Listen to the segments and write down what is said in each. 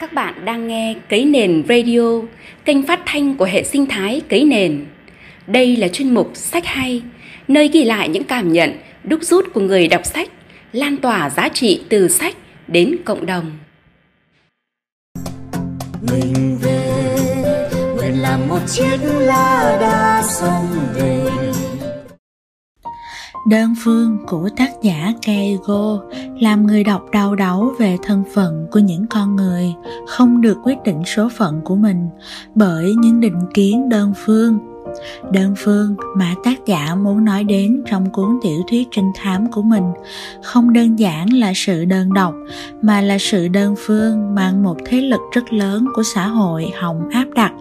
Các bạn đang nghe Cấy Nền Radio, kênh phát thanh của hệ sinh thái Cấy Nền. Đây là chuyên mục Sách Hay, nơi ghi lại những cảm nhận, đúc rút của người đọc sách, lan tỏa giá trị từ sách đến cộng đồng. Mình về, nguyện làm một chiếc lá đa sông về Đơn phương của tác giả Keigo, làm người đọc đau đáu về thân phận của những con người không được quyết định số phận của mình bởi những định kiến đơn phương đơn phương mà tác giả muốn nói đến trong cuốn tiểu thuyết trinh thám của mình không đơn giản là sự đơn độc, mà là sự đơn phương mang một thế lực rất lớn của xã hội hòng áp đặt,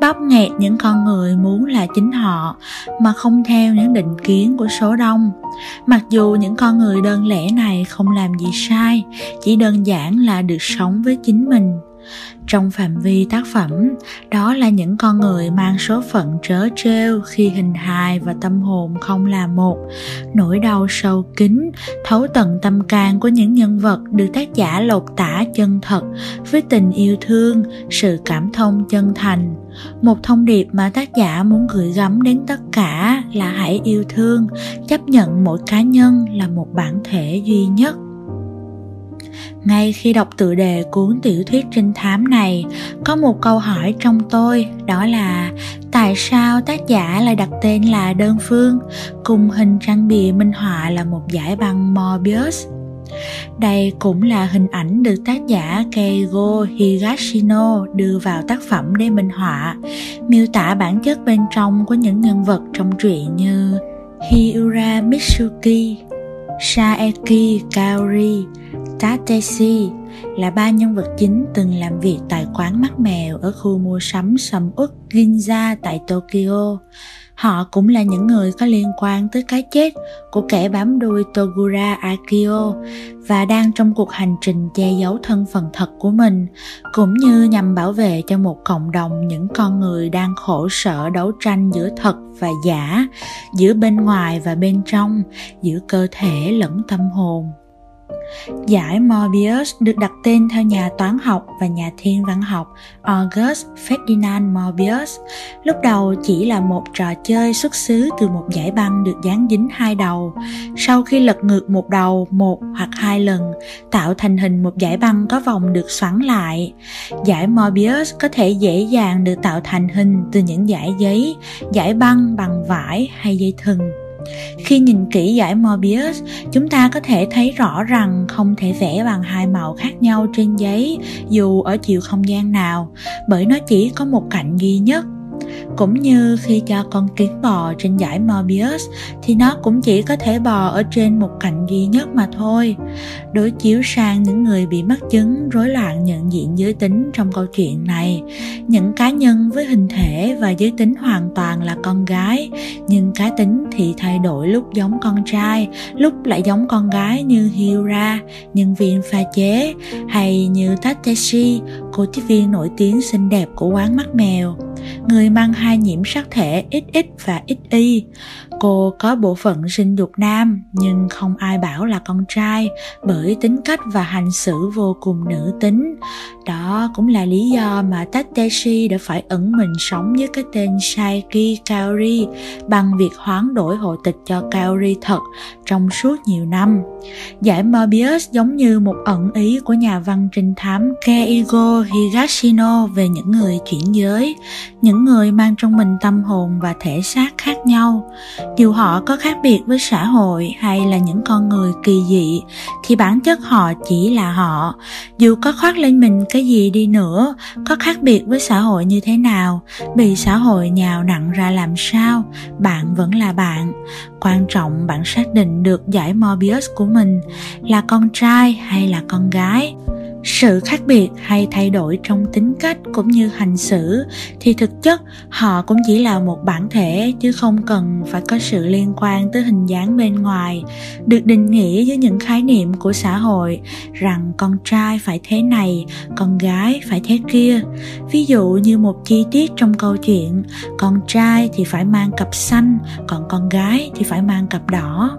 bóp nghẹt những con người muốn là chính họ, mà không theo những định kiến của số đông. Mặc dù những con người đơn lẻ này không làm gì sai, chỉ đơn giản là được sống với chính mình trong phạm vi tác phẩm, đó là những con người mang số phận trớ trêu khi hình hài và tâm hồn không là một. Nỗi đau sâu kín, thấu tận tâm can của những nhân vật được tác giả lột tả chân thật với tình yêu thương, sự cảm thông chân thành. Một thông điệp mà tác giả muốn gửi gắm đến tất cả là hãy yêu thương, chấp nhận mỗi cá nhân là một bản thể duy nhất ngay khi đọc tựa đề cuốn tiểu thuyết trinh thám này có một câu hỏi trong tôi đó là tại sao tác giả lại đặt tên là đơn phương cùng hình trang bìa minh họa là một giải băng morbius? Đây cũng là hình ảnh được tác giả Keigo Higashino đưa vào tác phẩm để minh họa, miêu tả bản chất bên trong của những nhân vật trong truyện như Hiura Mitsuki, Saeki Kaori, Tateshi là ba nhân vật chính từng làm việc tại quán mắt mèo ở khu mua sắm sầm uất Ginza tại Tokyo. Họ cũng là những người có liên quan tới cái chết của kẻ bám đuôi Togura Akio và đang trong cuộc hành trình che giấu thân phận thật của mình, cũng như nhằm bảo vệ cho một cộng đồng những con người đang khổ sở đấu tranh giữa thật và giả, giữa bên ngoài và bên trong, giữa cơ thể lẫn tâm hồn. Giải Mobius được đặt tên theo nhà toán học và nhà thiên văn học August Ferdinand Mobius. Lúc đầu chỉ là một trò chơi xuất xứ từ một giải băng được dán dính hai đầu. Sau khi lật ngược một đầu một hoặc hai lần, tạo thành hình một giải băng có vòng được xoắn lại. Giải Mobius có thể dễ dàng được tạo thành hình từ những giải giấy, giải băng bằng vải hay dây thừng. Khi nhìn kỹ giải Mobius, chúng ta có thể thấy rõ rằng không thể vẽ bằng hai màu khác nhau trên giấy dù ở chiều không gian nào, bởi nó chỉ có một cạnh duy nhất cũng như khi cho con kiến bò trên dải Mobius thì nó cũng chỉ có thể bò ở trên một cạnh duy nhất mà thôi. Đối chiếu sang những người bị mắc chứng rối loạn nhận diện giới tính trong câu chuyện này, những cá nhân với hình thể và giới tính hoàn toàn là con gái, nhưng cá tính thì thay đổi lúc giống con trai, lúc lại giống con gái như Hira, nhân viên pha chế, hay như Tateshi, cô tiếp viên nổi tiếng xinh đẹp của quán mắt mèo người mang hai nhiễm sắc thể XX và XY. Cô có bộ phận sinh dục nam nhưng không ai bảo là con trai bởi tính cách và hành xử vô cùng nữ tính. Đó cũng là lý do mà Tateshi đã phải ẩn mình sống với cái tên Saiki Kaori bằng việc hoán đổi hộ tịch cho Kaori thật trong suốt nhiều năm. Giải Mobius giống như một ẩn ý của nhà văn trinh thám Keigo Higashino về những người chuyển giới, những người mang trong mình tâm hồn và thể xác khác nhau. Dù họ có khác biệt với xã hội hay là những con người kỳ dị thì bản chất họ chỉ là họ. Dù có khoác lên mình cái gì đi nữa, có khác biệt với xã hội như thế nào, bị xã hội nhào nặng ra làm sao, bạn vẫn là bạn. Quan trọng bạn xác định được giải Mobius của mình là con trai hay là con gái sự khác biệt hay thay đổi trong tính cách cũng như hành xử, thì thực chất họ cũng chỉ là một bản thể chứ không cần phải có sự liên quan tới hình dáng bên ngoài. Được định nghĩa với những khái niệm của xã hội rằng con trai phải thế này, con gái phải thế kia. Ví dụ như một chi tiết trong câu chuyện, con trai thì phải mang cặp xanh, còn con gái thì phải mang cặp đỏ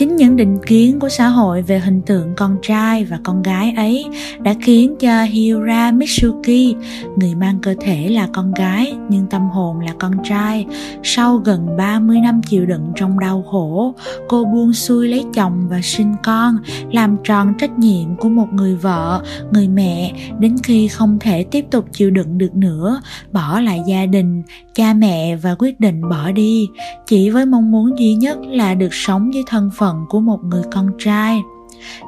chính những định kiến của xã hội về hình tượng con trai và con gái ấy đã khiến cho Hira Mitsuki, người mang cơ thể là con gái nhưng tâm hồn là con trai, sau gần 30 năm chịu đựng trong đau khổ, cô buông xuôi lấy chồng và sinh con, làm tròn trách nhiệm của một người vợ, người mẹ đến khi không thể tiếp tục chịu đựng được nữa, bỏ lại gia đình, cha mẹ và quyết định bỏ đi, chỉ với mong muốn duy nhất là được sống với thân phận của một người con trai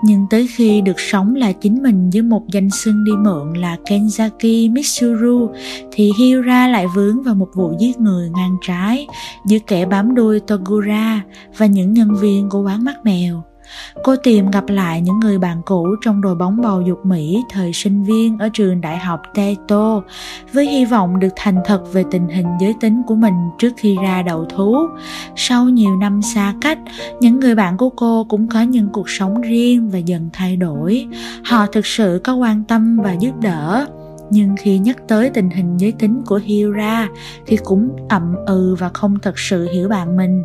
nhưng tới khi được sống là chính mình với một danh xưng đi mượn là Kenzaki Mitsuru, thì Hira lại vướng vào một vụ giết người ngang trái giữa kẻ bám đuôi Togura và những nhân viên của quán mắt mèo. Cô tìm gặp lại những người bạn cũ trong đội bóng bầu dục Mỹ thời sinh viên ở trường đại học Teto với hy vọng được thành thật về tình hình giới tính của mình trước khi ra đầu thú. Sau nhiều năm xa cách, những người bạn của cô cũng có những cuộc sống riêng và dần thay đổi. Họ thực sự có quan tâm và giúp đỡ nhưng khi nhắc tới tình hình giới tính của Hira thì cũng ậm ừ và không thật sự hiểu bạn mình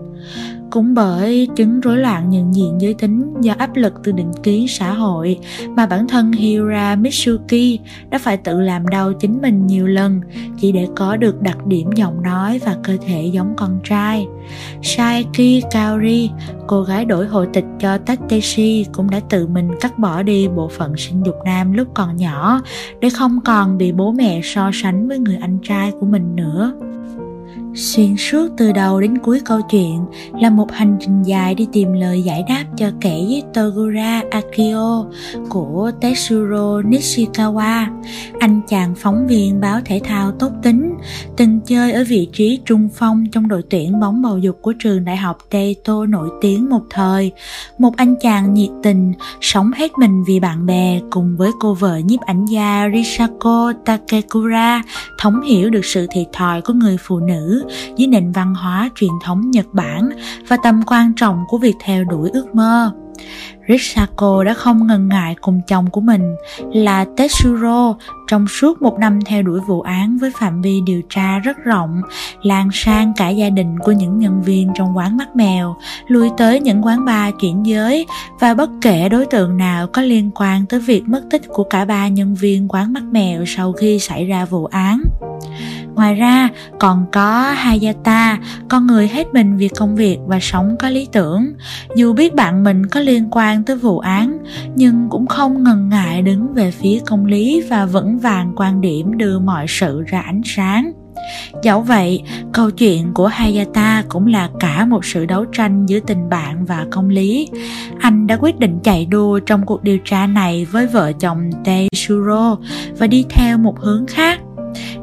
cũng bởi chứng rối loạn nhận diện giới tính do áp lực từ định kiến xã hội mà bản thân Hira Mitsuki đã phải tự làm đau chính mình nhiều lần chỉ để có được đặc điểm giọng nói và cơ thể giống con trai. Saiki Kaori, cô gái đổi hộ tịch cho Takeshi cũng đã tự mình cắt bỏ đi bộ phận sinh dục nam lúc còn nhỏ để không còn bị bố mẹ so sánh với người anh trai của mình nữa. Xuyên suốt từ đầu đến cuối câu chuyện là một hành trình dài đi tìm lời giải đáp cho kẻ với Togura Akio của Tetsuro Nishikawa, anh chàng phóng viên báo thể thao tốt tính, từng chơi ở vị trí trung phong trong đội tuyển bóng bầu dục của trường đại học Teito nổi tiếng một thời. Một anh chàng nhiệt tình, sống hết mình vì bạn bè cùng với cô vợ nhiếp ảnh gia Risako Takekura, thống hiểu được sự thiệt thòi của người phụ nữ với nền văn hóa truyền thống Nhật Bản và tầm quan trọng của việc theo đuổi ước mơ. Risako đã không ngần ngại cùng chồng của mình là Tetsuro trong suốt một năm theo đuổi vụ án với phạm vi điều tra rất rộng, lan sang cả gia đình của những nhân viên trong quán mắt mèo, lui tới những quán bar chuyển giới và bất kể đối tượng nào có liên quan tới việc mất tích của cả ba nhân viên quán mắt mèo sau khi xảy ra vụ án. Ngoài ra, còn có Hayata, con người hết mình vì công việc và sống có lý tưởng. Dù biết bạn mình có liên quan tới vụ án, nhưng cũng không ngần ngại đứng về phía công lý và vững vàng quan điểm đưa mọi sự ra ánh sáng. Dẫu vậy, câu chuyện của Hayata cũng là cả một sự đấu tranh giữa tình bạn và công lý. Anh đã quyết định chạy đua trong cuộc điều tra này với vợ chồng Tetsuro và đi theo một hướng khác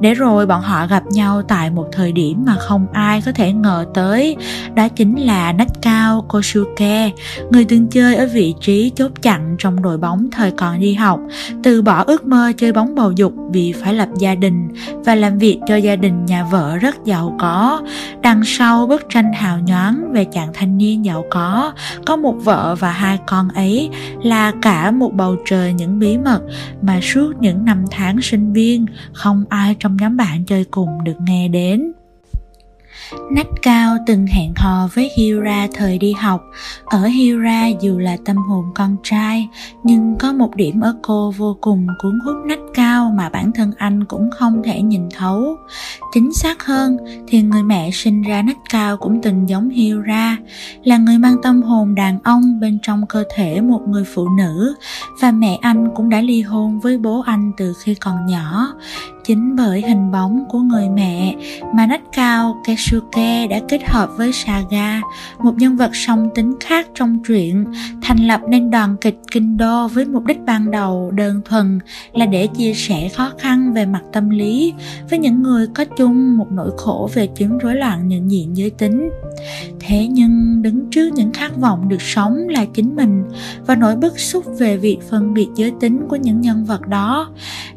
để rồi bọn họ gặp nhau tại một thời điểm mà không ai có thể ngờ tới. Đó chính là nách cao Kosuke, người từng chơi ở vị trí chốt chặn trong đội bóng thời còn đi học. Từ bỏ ước mơ chơi bóng bầu dục vì phải lập gia đình và làm việc cho gia đình nhà vợ rất giàu có. Đằng sau bức tranh hào nhoáng về chàng thanh niên giàu có có một vợ và hai con ấy là cả một bầu trời những bí mật mà suốt những năm tháng sinh viên, không ai trong nhóm bạn chơi cùng được nghe đến Nách cao từng hẹn hò với Hira thời đi học. Ở Hira dù là tâm hồn con trai, nhưng có một điểm ở cô vô cùng cuốn hút nách cao mà bản thân anh cũng không thể nhìn thấu. Chính xác hơn thì người mẹ sinh ra nách cao cũng từng giống Hira, là người mang tâm hồn đàn ông bên trong cơ thể một người phụ nữ và mẹ anh cũng đã ly hôn với bố anh từ khi còn nhỏ chính bởi hình bóng của người mẹ mà nách cao Keisuke đã kết hợp với Saga, một nhân vật song tính khác trong truyện, thành lập nên đoàn kịch kinh đô với mục đích ban đầu đơn thuần là để chia sẻ khó khăn về mặt tâm lý với những người có chung một nỗi khổ về chứng rối loạn nhận diện giới tính. Thế nhưng đứng trước những khát vọng được sống là chính mình và nỗi bức xúc về việc phân biệt giới tính của những nhân vật đó,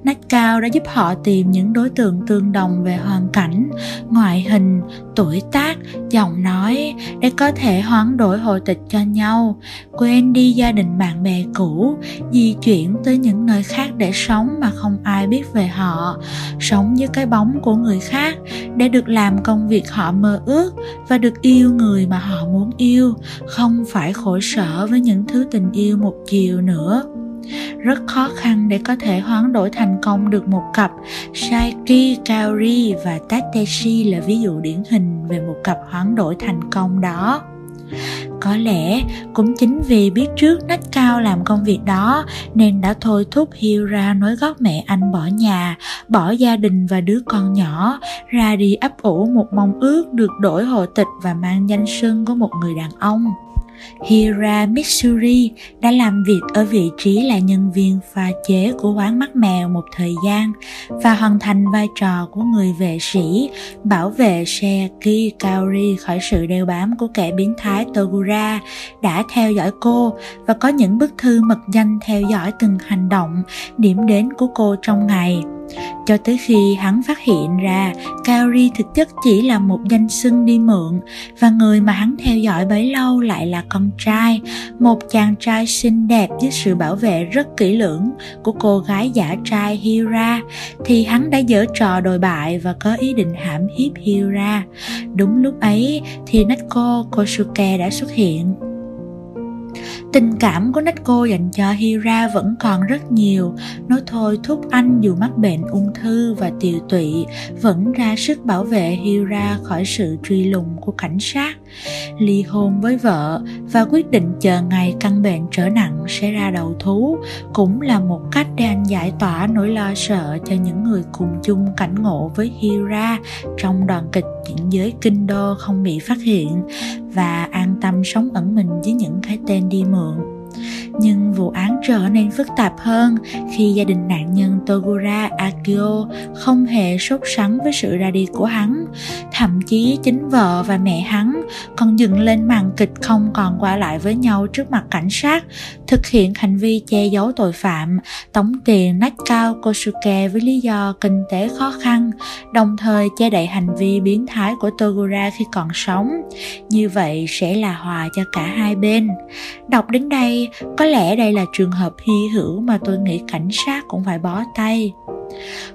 nách cao đã giúp họ tìm tìm những đối tượng tương đồng về hoàn cảnh, ngoại hình, tuổi tác, giọng nói để có thể hoán đổi hồ tịch cho nhau, quên đi gia đình bạn bè cũ, di chuyển tới những nơi khác để sống mà không ai biết về họ, sống như cái bóng của người khác để được làm công việc họ mơ ước và được yêu người mà họ muốn yêu, không phải khổ sở với những thứ tình yêu một chiều nữa rất khó khăn để có thể hoán đổi thành công được một cặp Saiki, Kaori và Tateshi là ví dụ điển hình về một cặp hoán đổi thành công đó. Có lẽ cũng chính vì biết trước nách cao làm công việc đó nên đã thôi thúc Hira nói gót mẹ anh bỏ nhà, bỏ gia đình và đứa con nhỏ, ra đi ấp ủ một mong ước được đổi hộ tịch và mang danh sưng của một người đàn ông. Hira Mitsuri đã làm việc ở vị trí là nhân viên pha chế của quán mắt mèo một thời gian và hoàn thành vai trò của người vệ sĩ bảo vệ xe Kikaori khỏi sự đeo bám của kẻ biến thái Togura đã theo dõi cô và có những bức thư mật danh theo dõi từng hành động, điểm đến của cô trong ngày cho tới khi hắn phát hiện ra Kaori thực chất chỉ là một danh xưng đi mượn và người mà hắn theo dõi bấy lâu lại là con trai, một chàng trai xinh đẹp với sự bảo vệ rất kỹ lưỡng của cô gái giả trai Hira thì hắn đã dở trò đồi bại và có ý định hãm hiếp Hira. Đúng lúc ấy thì Natko Kosuke đã xuất hiện Tình cảm của Natko dành cho Hira vẫn còn rất nhiều. Nó thôi thúc anh dù mắc bệnh ung thư và tiều tụy, vẫn ra sức bảo vệ Hira khỏi sự truy lùng của cảnh sát. Ly hôn với vợ và quyết định chờ ngày căn bệnh trở nặng sẽ ra đầu thú cũng là một cách để anh giải tỏa nỗi lo sợ cho những người cùng chung cảnh ngộ với Hira trong đoàn kịch diễn giới kinh đô không bị phát hiện và an tâm sống ẩn mình với những cái tên đi mượn nhưng vụ án trở nên phức tạp hơn khi gia đình nạn nhân Togura Akio không hề sốt sắng với sự ra đi của hắn. Thậm chí chính vợ và mẹ hắn còn dựng lên màn kịch không còn qua lại với nhau trước mặt cảnh sát, thực hiện hành vi che giấu tội phạm, tống tiền nách cao Kosuke với lý do kinh tế khó khăn, đồng thời che đậy hành vi biến thái của Togura khi còn sống. Như vậy sẽ là hòa cho cả hai bên. Đọc đến đây, có lẽ đây là trường hợp hy hữu mà tôi nghĩ cảnh sát cũng phải bó tay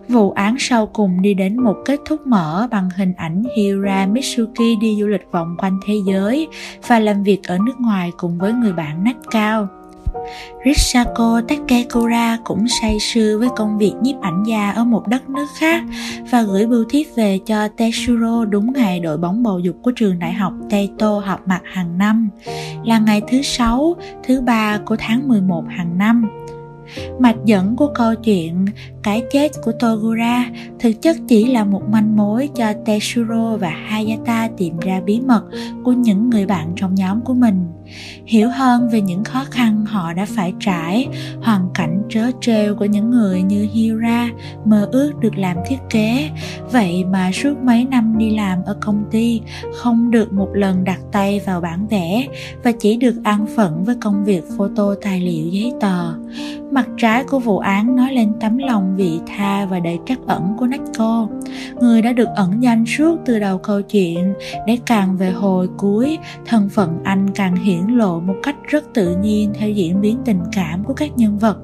Vụ án sau cùng đi đến một kết thúc mở bằng hình ảnh Hira Mitsuki đi du lịch vòng quanh thế giới và làm việc ở nước ngoài cùng với người bạn nách cao. Risako Takekura cũng say sưa với công việc nhiếp ảnh gia ở một đất nước khác và gửi bưu thiếp về cho Tetsuro đúng ngày đội bóng bầu dục của trường đại học Teito họp mặt hàng năm, là ngày thứ sáu, thứ ba của tháng 11 hàng năm. Mạch dẫn của câu chuyện cái chết của Togura thực chất chỉ là một manh mối cho Tetsuro và Hayata tìm ra bí mật của những người bạn trong nhóm của mình. Hiểu hơn về những khó khăn họ đã phải trải, hoàn cảnh trớ trêu của những người như hira mơ ước được làm thiết kế. Vậy mà suốt mấy năm đi làm ở công ty, không được một lần đặt tay vào bản vẽ và chỉ được ăn phận với công việc photo tài liệu giấy tờ. Mặt trái của vụ án nói lên tấm lòng vị tha và đầy trắc ẩn của Nako người đã được ẩn danh suốt từ đầu câu chuyện để càng về hồi cuối thân phận anh càng hiển lộ một cách rất tự nhiên theo diễn biến tình cảm của các nhân vật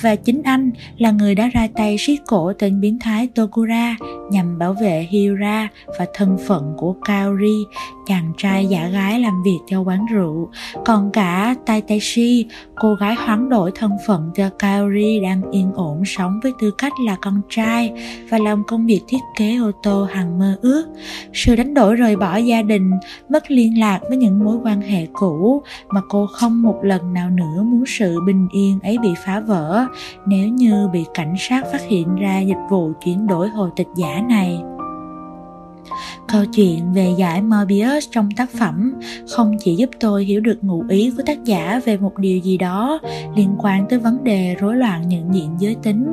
và chính anh là người đã ra tay siết cổ tên biến thái Tokura nhằm bảo vệ Hira và thân phận của Kaori, chàng trai giả gái làm việc cho quán rượu. Còn cả Taitashi, cô gái hoán đổi thân phận cho Kaori đang yên ổn sống với tư cách là con trai và làm công việc thiết kế ô tô hằng mơ ước. Sự đánh đổi rời bỏ gia đình, mất liên lạc với những mối quan hệ cũ mà cô không một lần nào nữa muốn sự bình yên ấy bị phá vỡ nếu như bị cảnh sát phát hiện ra dịch vụ chuyển đổi hồ tịch giả này Câu chuyện về giải Mobius trong tác phẩm không chỉ giúp tôi hiểu được ngụ ý của tác giả về một điều gì đó liên quan tới vấn đề rối loạn nhận diện giới tính,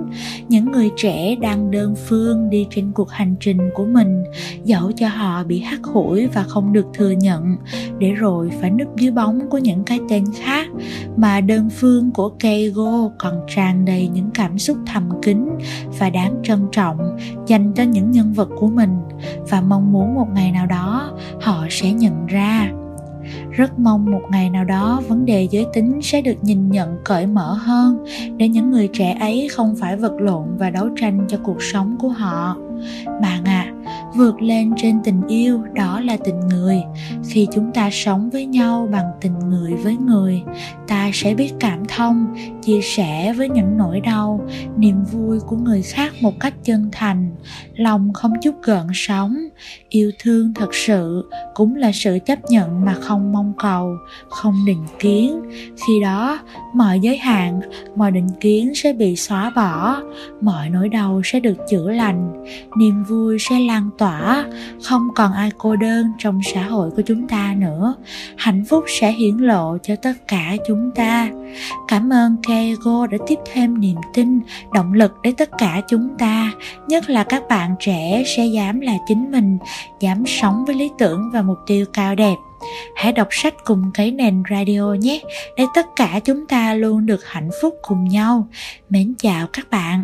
những người trẻ đang đơn phương đi trên cuộc hành trình của mình, dẫu cho họ bị hắt hủi và không được thừa nhận, để rồi phải núp dưới bóng của những cái tên khác, mà đơn phương của Keigo còn tràn đầy những cảm xúc thầm kín và đáng trân trọng dành cho những nhân vật của mình và mong muốn một ngày nào đó họ sẽ nhận ra. Rất mong một ngày nào đó vấn đề giới tính sẽ được nhìn nhận cởi mở hơn để những người trẻ ấy không phải vật lộn và đấu tranh cho cuộc sống của họ. Bạn ạ à, vượt lên trên tình yêu, đó là tình người. Khi chúng ta sống với nhau bằng tình người với người, ta sẽ biết cảm thông, chia sẻ với những nỗi đau, niềm vui của người khác một cách chân thành. Lòng không chút gợn sóng, yêu thương thật sự cũng là sự chấp nhận mà không mong cầu, không định kiến. Khi đó, mọi giới hạn, mọi định kiến sẽ bị xóa bỏ, mọi nỗi đau sẽ được chữa lành, niềm vui sẽ lan tỏa không còn ai cô đơn trong xã hội của chúng ta nữa. Hạnh phúc sẽ hiển lộ cho tất cả chúng ta. Cảm ơn kego đã tiếp thêm niềm tin, động lực để tất cả chúng ta, nhất là các bạn trẻ, sẽ dám là chính mình, dám sống với lý tưởng và mục tiêu cao đẹp. Hãy đọc sách cùng cái nền radio nhé, để tất cả chúng ta luôn được hạnh phúc cùng nhau. Mến chào các bạn